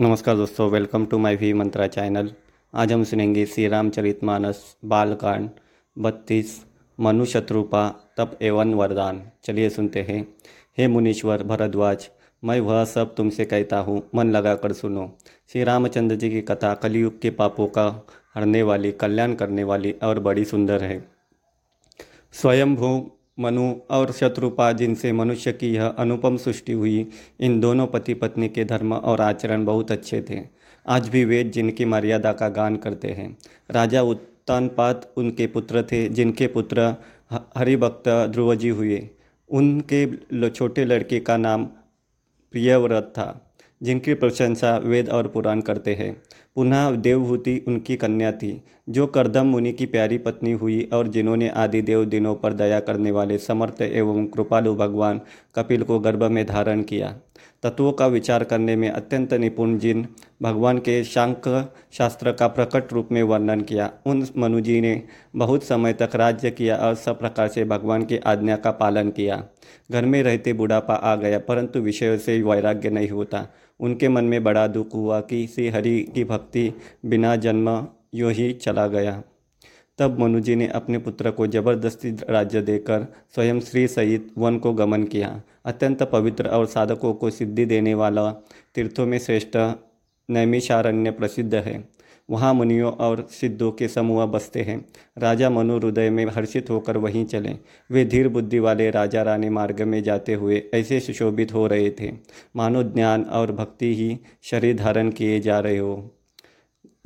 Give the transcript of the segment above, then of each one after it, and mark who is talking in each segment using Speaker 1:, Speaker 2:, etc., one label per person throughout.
Speaker 1: नमस्कार दोस्तों welcome to my V Mantra channel आज हम सुनेंगे श्री रामचरित मानस, बालकांड, बत्तीस मनु शत्रुपा तप एवं वरदान। चलिए सुनते हैं। हे मुनीश्वर भरद्वाज, मैं वह सब तुमसे कहता हूँ, मन लगाकर सुनो। श्री रामचंद्र जी की कथा कलयुग के पापों का हरने वाली, कल्याण करने वाली और बड़ी सुंदर है। स्वयंभू मनु और शत्रुपा जिनसे मनुष्य की यह अनुपम सृष्टि हुई। इन दोनों पति पत्नी के धर्म और आचरण बहुत अच्छे थे। आज भी वेद जिनकी मर्यादा का गान करते हैं। राजा उत्तानपात उनके पुत्र थे, जिनके पुत्र हरिभक्त ध्रुवजी हुए। उनके छोटे लड़के का नाम प्रियव्रत था, जिनकी प्रशंसा वेद और पुराण करते हैं। पुनः देवभूति उनकी कन्या थी, जो करदम मुनि की प्यारी पत्नी हुई और जिन्होंने आदि देव दिनों पर दया करने वाले समर्थ एवं कृपालु भगवान कपिल को गर्भ में धारण किया। तत्वों का विचार करने में अत्यंत निपुण जिन भगवान के शांक शास्त्र का प्रकट रूप में वर्णन किया, उन मनुजी ने बहुत समय तक राज्य किया और सब प्रकार से भगवान की आज्ञा का पालन किया। घर में रहते बुढ़ापा आ गया, परंतु विषयों से वैराग्य नहीं होता। उनके मन में बड़ा दुख हुआ कि श्री हरि की भक्ति बिना जन्म यो ही चला गया। तब मनुजी ने अपने पुत्र को ज़बरदस्ती राज्य देकर स्वयं श्री सहित वन को गमन किया। अत्यंत पवित्र और साधकों को सिद्धि देने वाला तीर्थों में श्रेष्ठ नैमिषारण्य प्रसिद्ध है। वहाँ मुनियों और सिद्धों के समूह बसते हैं। राजा मनु हृदय में हर्षित होकर वहीं चले। वे धीर बुद्धि वाले राजा रानी मार्ग में जाते हुए ऐसे सुशोभित हो रहे थे। मानो ज्ञान और भक्ति ही शरीर धारण किए जा रहे हो।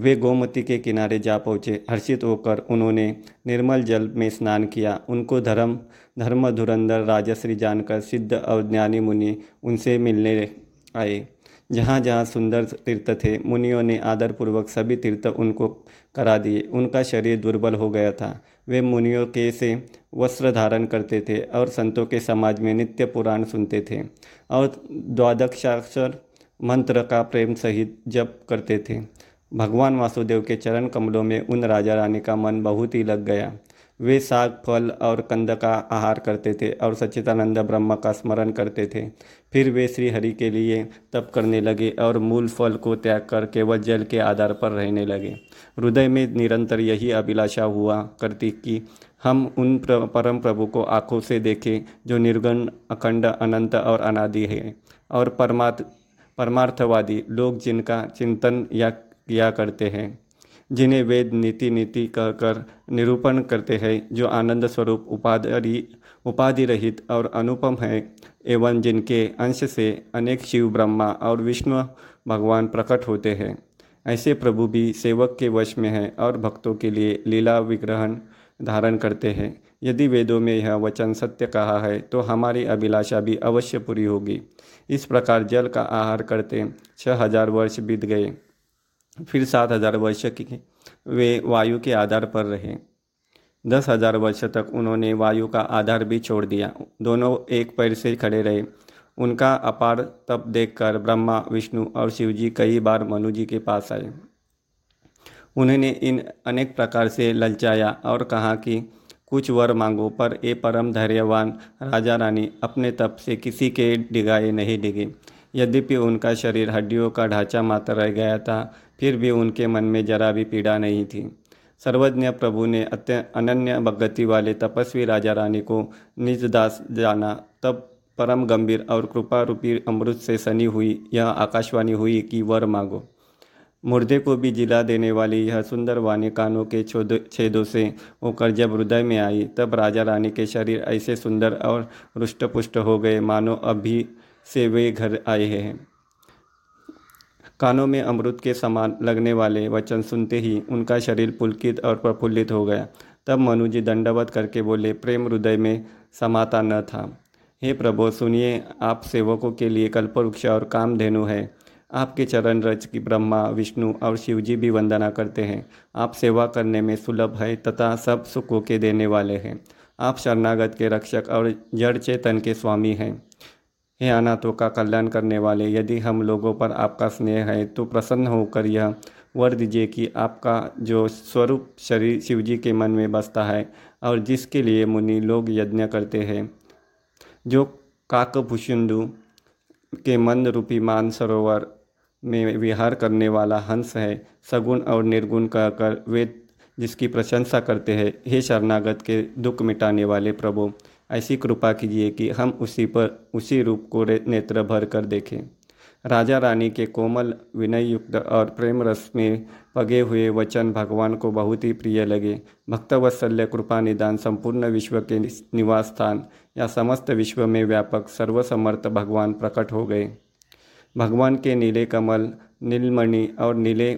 Speaker 1: वे गोमती के किनारे जा पहुँचे। हर्षित होकर उन्होंने निर्मल जल में स्नान किया। उनको धर्म धर्म धुरंधर राजश्री जानकर सिद्ध और ज्ञानी मुनि उनसे मिलने आए। जहाँ जहाँ सुंदर तीर्थ थे, मुनियों ने आदरपूर्वक सभी तीर्थ उनको करा दिए। उनका शरीर दुर्बल हो गया था। वे मुनियों के से वस्त्र धारण करते थे और संतों के समाज में नित्य पुराण सुनते थे और द्वादशाक्षर मंत्र का प्रेम सहित जप करते थे। भगवान वासुदेव के चरण कमलों में उन राजा रानी का मन बहुत ही लग गया। वे साग, फल और कंद का आहार करते थे और सच्चिदानंद ब्रह्म का स्मरण करते थे। फिर वे श्री हरि के लिए तप करने लगे और मूल फल को त्याग कर केवल जल के आधार पर रहने लगे। हृदय में निरंतर यही अभिलाषा हुआ करती कि हम उन परम प्रभु को आँखों से देखें जो निर्गुण, अखंड, अनंत और अनादि है। और परमात् परमार्थवादी लोग जिनका चिंतन या किया करते हैं, जिन्हें वेद नीति नीति कहकर निरूपण करते हैं, जो आनंद स्वरूप उपाधि उपाधि रहित और अनुपम है, एवं जिनके अंश से अनेक शिव ब्रह्मा और विष्णु भगवान प्रकट होते हैं। ऐसे प्रभु भी सेवक के वश में हैं और भक्तों के लिए लीला विग्रहण धारण करते हैं। यदि वेदों में यह वचन सत्य कहा है तो हमारी अभिलाषा भी अवश्य पूरी होगी। इस प्रकार जल का आहार करते छह हज़ार वर्ष बीत गए। फिर सात हज़ार वर्ष की वे वायु के आधार पर रहे। दस हज़ार वर्ष तक उन्होंने वायु का आधार भी छोड़ दिया। दोनों एक पैर से खड़े रहे। उनका अपार तप देखकर ब्रह्मा, विष्णु और शिवजी कई बार मनु जी के पास आए। उन्होंने इन अनेक प्रकार से ललचाया और कहा कि, कुछ वर मांगो, पर ए परम धैर्यवान राजा रानी अपने तप से किसी के डिगाए नहीं डिगे। यद्यपि उनका शरीर हड्डियों का ढांचा मात्र रह गया था, फिर भी उनके मन में जरा भी पीड़ा नहीं थी। सर्वज्ञ प्रभु ने अत्य अनन्य भगति वाले तपस्वी राजा रानी को निज दास जाना, तब परम गंभीर और कृपा रूपी अमृत से सनी हुई यह आकाशवाणी हुई कि वर मांगो। मुर्दे को भी जिला देने वाली यह सुंदर वाणी कानों के छेदों से होकर जब हृदय में आई, तब राजा रानी के शरीर ऐसे सुंदर और रुष्ट पुष्ट हो गए, मानो अभी से वे घर आए हैं। कानों में अमृत के समान लगने वाले वचन सुनते ही उनका शरीर पुलकित और प्रफुल्लित हो गया। तब मनु जी दंडवत करके बोले, प्रेम हृदय में समाता न था। हे प्रभो, सुनिए, आप सेवकों के लिए कल्पवृक्ष और कामधेनु है। आपके चरण रच की ब्रह्मा, विष्णु और शिवजी भी वंदना करते हैं। आप सेवा करने में सुलभ है तथा सब सुखों के देने वाले हैं। आप शरणागत के रक्षक और जड़ चेतन के स्वामी हैं। हे अनाथों का कल्याण करने वाले, यदि हम लोगों पर आपका स्नेह है तो प्रसन्न होकर यह वर दीजिए कि आपका जो स्वरूप शरीर शिवजी के मन में बसता है और जिसके लिए मुनि लोग यज्ञ करते हैं, जो काकभूषुंडु के मन रूपी मान सरोवर में विहार करने वाला हंस है, सगुण और निर्गुण कहकर वे जिसकी प्रशंसा करते हैं, हे शरणागत के दुख मिटाने वाले प्रभु ऐसी कृपा कीजिए कि हम उसी पर, उसी रूप को नेत्र भर कर देखें। राजा रानी के कोमल विनय युक्त और प्रेम रस में पगे हुए वचन भगवान को बहुत ही प्रिय लगे। भक्तवत्सल्य कृपा निदान संपूर्ण विश्व के निवास स्थान या समस्त विश्व में व्यापक सर्वसमर्थ भगवान प्रकट हो गए। भगवान के नीले कमल, नीलमणि और नीले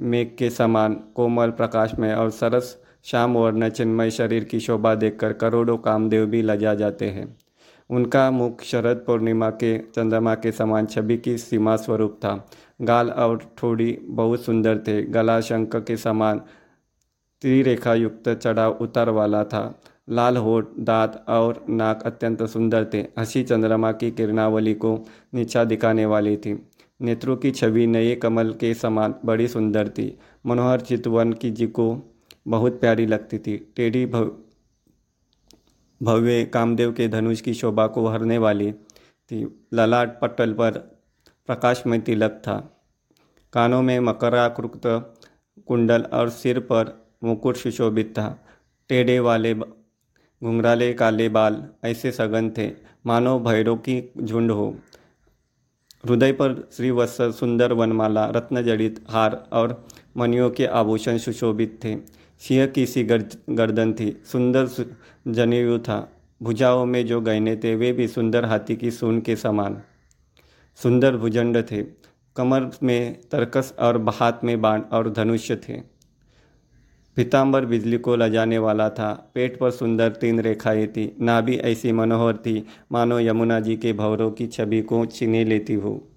Speaker 1: मेघ के समान कोमल प्रकाश में और सरस श्याम वर्ण चिन्मय शरीर की शोभा देखकर करोड़ों कामदेव भी लजा जाते हैं। उनका मुख शरद पूर्णिमा के, चंद्रमा के समान छवि की सीमा स्वरूप था। गाल और ठोड़ी बहुत सुंदर थे। गला शंख के समान त्रिरेखा युक्त चढ़ाव उतार वाला था। लाल होठ, दांत और नाक अत्यंत सुंदर थे। हँसी चंद्रमा की किरणावली को नीचा दिखाने वाली थी। नेत्रों की छवि नए कमल के समान बड़ी सुंदर थी। मनोहर चितवन की जी को बहुत प्यारी लगती थी। टेढ़ी भव, भव्य कामदेव के धनुष की शोभा को हरने वाली थी। ललाट पटल पर प्रकाशमय तिलक था। कानों में मकराकृत कुंडल और सिर पर मुकुट सुशोभित था। टेढ़े वाले घुंघराले काले बाल ऐसे सघन थे। मानो भैरों की झुंड हो। हृदय पर श्रीवत्स सुंदर वनमाला, रत्नजड़ित हार और मनियों के आभूषण सुशोभित थे। सिंह की सी गर्दन थी। सुंदर जनेयु था। भुजाओं में जो गहने थे, वे भी सुंदर हाथी की सून के समान। सुंदर भुजंड थे। कमर में तरकस और हाथ में बाण और धनुष्य थे। पीताम्बर बिजली को लजाने वाला था। पेट पर सुंदर तीन रेखाएँ थी। नाभि ऐसी मनोहर थी, मानो यमुना जी के भवरों की छवि को छीने लेती हो।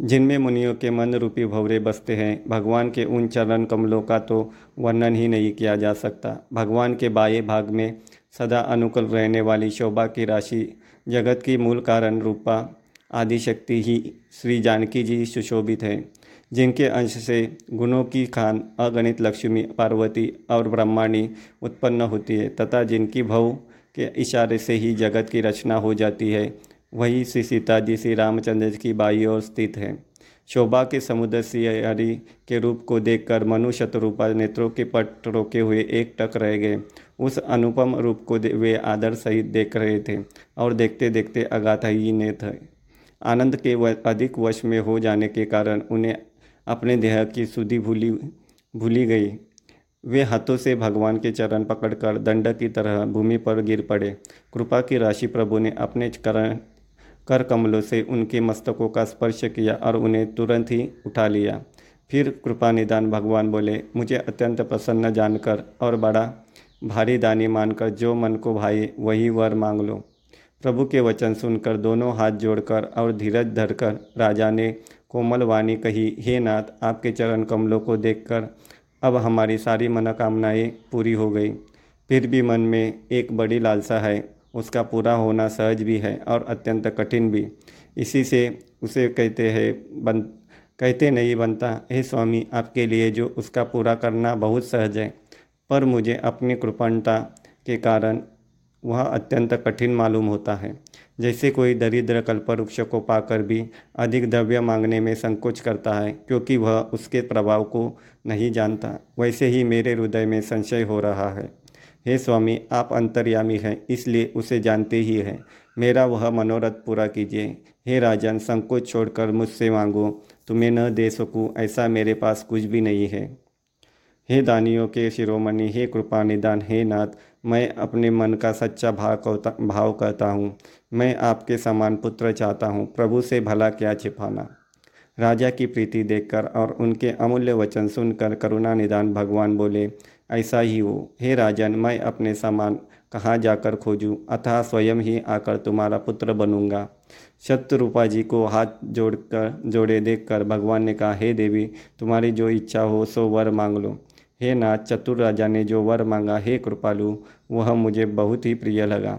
Speaker 1: जिनमें मुनियों के मन रूपी भवरे बसते हैं। भगवान के उन चरण कमलों का तो वर्णन ही नहीं किया जा सकता। भगवान के बाएँ भाग में सदा अनुकूल रहने वाली शोभा की राशि, जगत की मूल कारण रूपा आदि शक्ति ही श्री जानकी जी सुशोभित है। जिनके अंश से गुणों की खान, अगणित लक्ष्मी, पार्वती और ब्रह्माणी उत्पन्न होती है तथा जिनकी भव के इशारे से ही जगत की रचना हो जाती है, वही श्री सीता जी श्री रामचंद्र जी की बाई ओर स्थित है। शोभा के समुद्र हरि के रूप को देखकर मनु शत्रुपा नेत्रों के पट रोके हुए एक टक रह गए। उस अनुपम रूप को वे आदर सहित देख रहे थे और देखते देखते अगाथा ही। ने थे आनंद के अधिक वश में हो जाने के कारण उन्हें अपने देह की सुधि भूली भूली गई। वे हाथों से भगवान के चरण पकड़कर दंड की तरह भूमि पर गिर पड़े। कृपा की राशि प्रभु ने अपने करण कर कमलों से उनके मस्तकों का स्पर्श किया और उन्हें तुरंत ही उठा लिया। फिर कृपा निदान भगवान बोले, मुझे अत्यंत प्रसन्न जानकर और बड़ा भारी दानी मानकर जो मन को भाई वही वर मांग लो। प्रभु के वचन सुनकर दोनों हाथ जोड़कर और धीरज धरकर राजा ने कोमल वाणी कही, हे नाथ, आपके चरण कमलों को देखकर अब हमारी सारी मनोकामनाएँ पूरी हो गई। फिर भी मन में एक बड़ी लालसा है, उसका पूरा होना सहज भी है और अत्यंत कठिन भी। इसी से उसे कहते हैं, बन, कहते नहीं बनता, हे स्वामी, आपके लिए जो उसका पूरा करना बहुत सहज है, पर मुझे अपनी कृपणता के कारण वह अत्यंत कठिन मालूम होता है। जैसे कोई दरिद्र कल्पवृक्ष को पाकर भी अधिक द्रव्य मांगने में संकोच करता है, क्योंकि वह उसके प्रभाव को नहीं जानता। वैसे ही मेरे हृदय में संशय हो रहा है। हे स्वामी, आप अंतर्यामी हैं, इसलिए उसे जानते ही हैं। मेरा वह मनोरथ पूरा कीजिए। हे राजन, संकोच छोड़कर मुझसे मांगो। तुम्हें न दे सकूँ, ऐसा मेरे पास कुछ भी नहीं है। हे दानियों के शिरोमणि, हे कृपा निदान, हे नाथ, मैं अपने मन का सच्चा भाव कहता भाव कहता हूँ। मैं आपके समान पुत्र चाहता हूँ, प्रभु से भला क्या छिपाना? राजा की प्रीति देखकर और उनके अमूल्य वचन सुनकर करुणा निदान भगवान बोले, ऐसा ही हो। हे राजन, मैं अपने समान कहाँ जाकर खोजूँ? अतः स्वयं ही आकर तुम्हारा पुत्र बनूँगा शत्रुपा जी को हाथ जोड़कर, जोड़े देखकर भगवान ने कहा, हे देवी, तुम्हारी जो इच्छा हो, सो वर मांग लो। हे नाथ चतुर राजा ने जो वर मांगा, हे कृपालु, वह मुझे बहुत ही प्रिय लगा।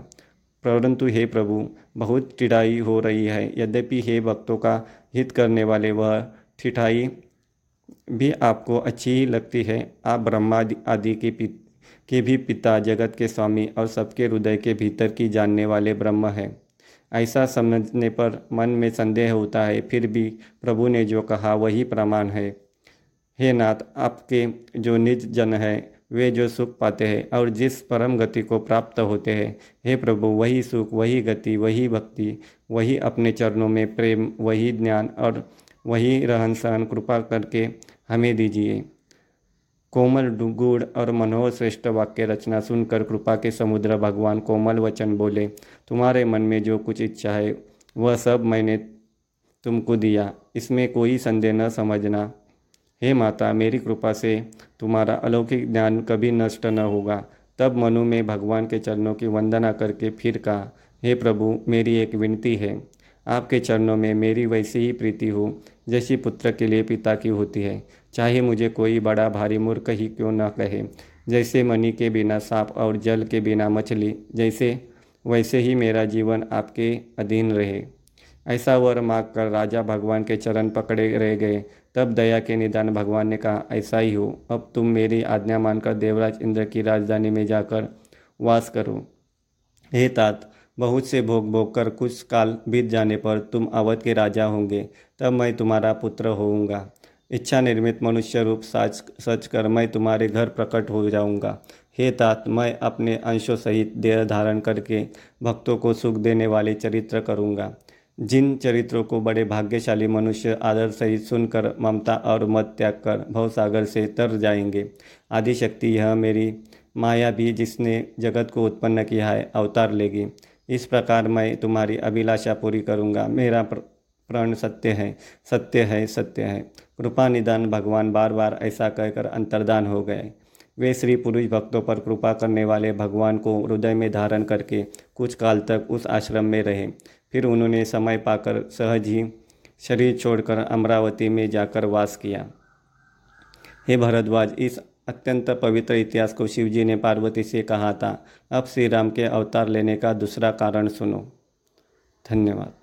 Speaker 1: परंतु हे प्रभु, बहुत चिड़ाई हो रही है। यद्यपि हे भक्तों का हित करने वाले वह ठिठाई भी आपको अच्छी ही लगती है। आप ब्रह्मा आदि के पित, के भी पिता, जगत के स्वामी और सबके हृदय के भीतर की जानने वाले ब्रह्म हैं। ऐसा समझने पर मन में संदेह होता है, फिर भी प्रभु ने जो कहा, वही प्रमाण है। हे नाथ, आपके जो निज जन है, वे जो सुख पाते हैं और जिस परम गति को प्राप्त होते हैं, हे प्रभु, वही सुख, वही गति, वही भक्ति, वही अपने चरणों में प्रेम, वही ज्ञान और वही रहन सहन कृपा करके हमें दीजिए। कोमल गुड़ और मनोहर श्रेष्ठ वाक्य रचना सुनकर कृपा के समुद्र भगवान कोमल वचन बोले, तुम्हारे मन में जो कुछ इच्छा है, वह सब मैंने तुमको दिया। इसमें कोई संदेह न समझना। हे माता, मेरी कृपा से तुम्हारा अलौकिक ज्ञान कभी नष्ट न होगा। तब मनु में भगवान के चरणों की वंदना करके फिर कहा, हे प्रभु, मेरी एक विनती है। आपके चरणों में मेरी वैसी ही प्रीति हो, जैसी पुत्र के लिए पिता की होती है। चाहे मुझे कोई बड़ा भारी मूर्ख ही क्यों न कहे। जैसे मणि के बिना सांप और जल के बिना मछली, जैसे, वैसे ही मेरा जीवन आपके अधीन रहे। ऐसा वर मांग कर राजा भगवान के चरण पकड़े रह गए। तब दया के निदान भगवान ने कहा, ऐसा ही हो, अब तुम मेरी आज्ञा मानकर देवराज इंद्र की राजधानी में जाकर वास करो। हे तात, बहुत से भोग भोग कर कुछ काल बीत जाने पर तुम अवध के राजा होंगे, तब मैं तुम्हारा पुत्र होऊँगा। इच्छा निर्मित मनुष्य रूप साच सच कर मैं तुम्हारे घर प्रकट हो जाऊँगा। हे तात, मैं अपने अंशों सहित देह धारण करके भक्तों को सुख देने वाले चरित्र करूँगा। जिन चरित्रों को बड़े भाग्यशाली मनुष्य आदर सहित सुनकर, ममता और मत त्याग कर भवसागर से तर जाएँगे। आदिशक्ति, यह मेरी माया भी जिसने जगत को उत्पन्न किया है, अवतार लेगी। इस प्रकार मैं तुम्हारी अभिलाषा पूरी करूँगा। मेरा प्रण सत्य है सत्य है सत्य है। कृपा निदान भगवान बार बार ऐसा कहकर अंतर्दान हो गए। वे श्री पुरुष भक्तों पर कृपा करने वाले भगवान को हृदय में धारण करके कुछ काल तक उस आश्रम में रहे। फिर उन्होंने समय पाकर सहज ही शरीर छोड़कर अमरावती में जाकर वास किया। हे भरद्वाज, इस अत्यंत पवित्र इतिहास को शिवजी ने पार्वती से कहा था। अब श्री राम के अवतार लेने का दूसरा कारण सुनो। धन्यवाद।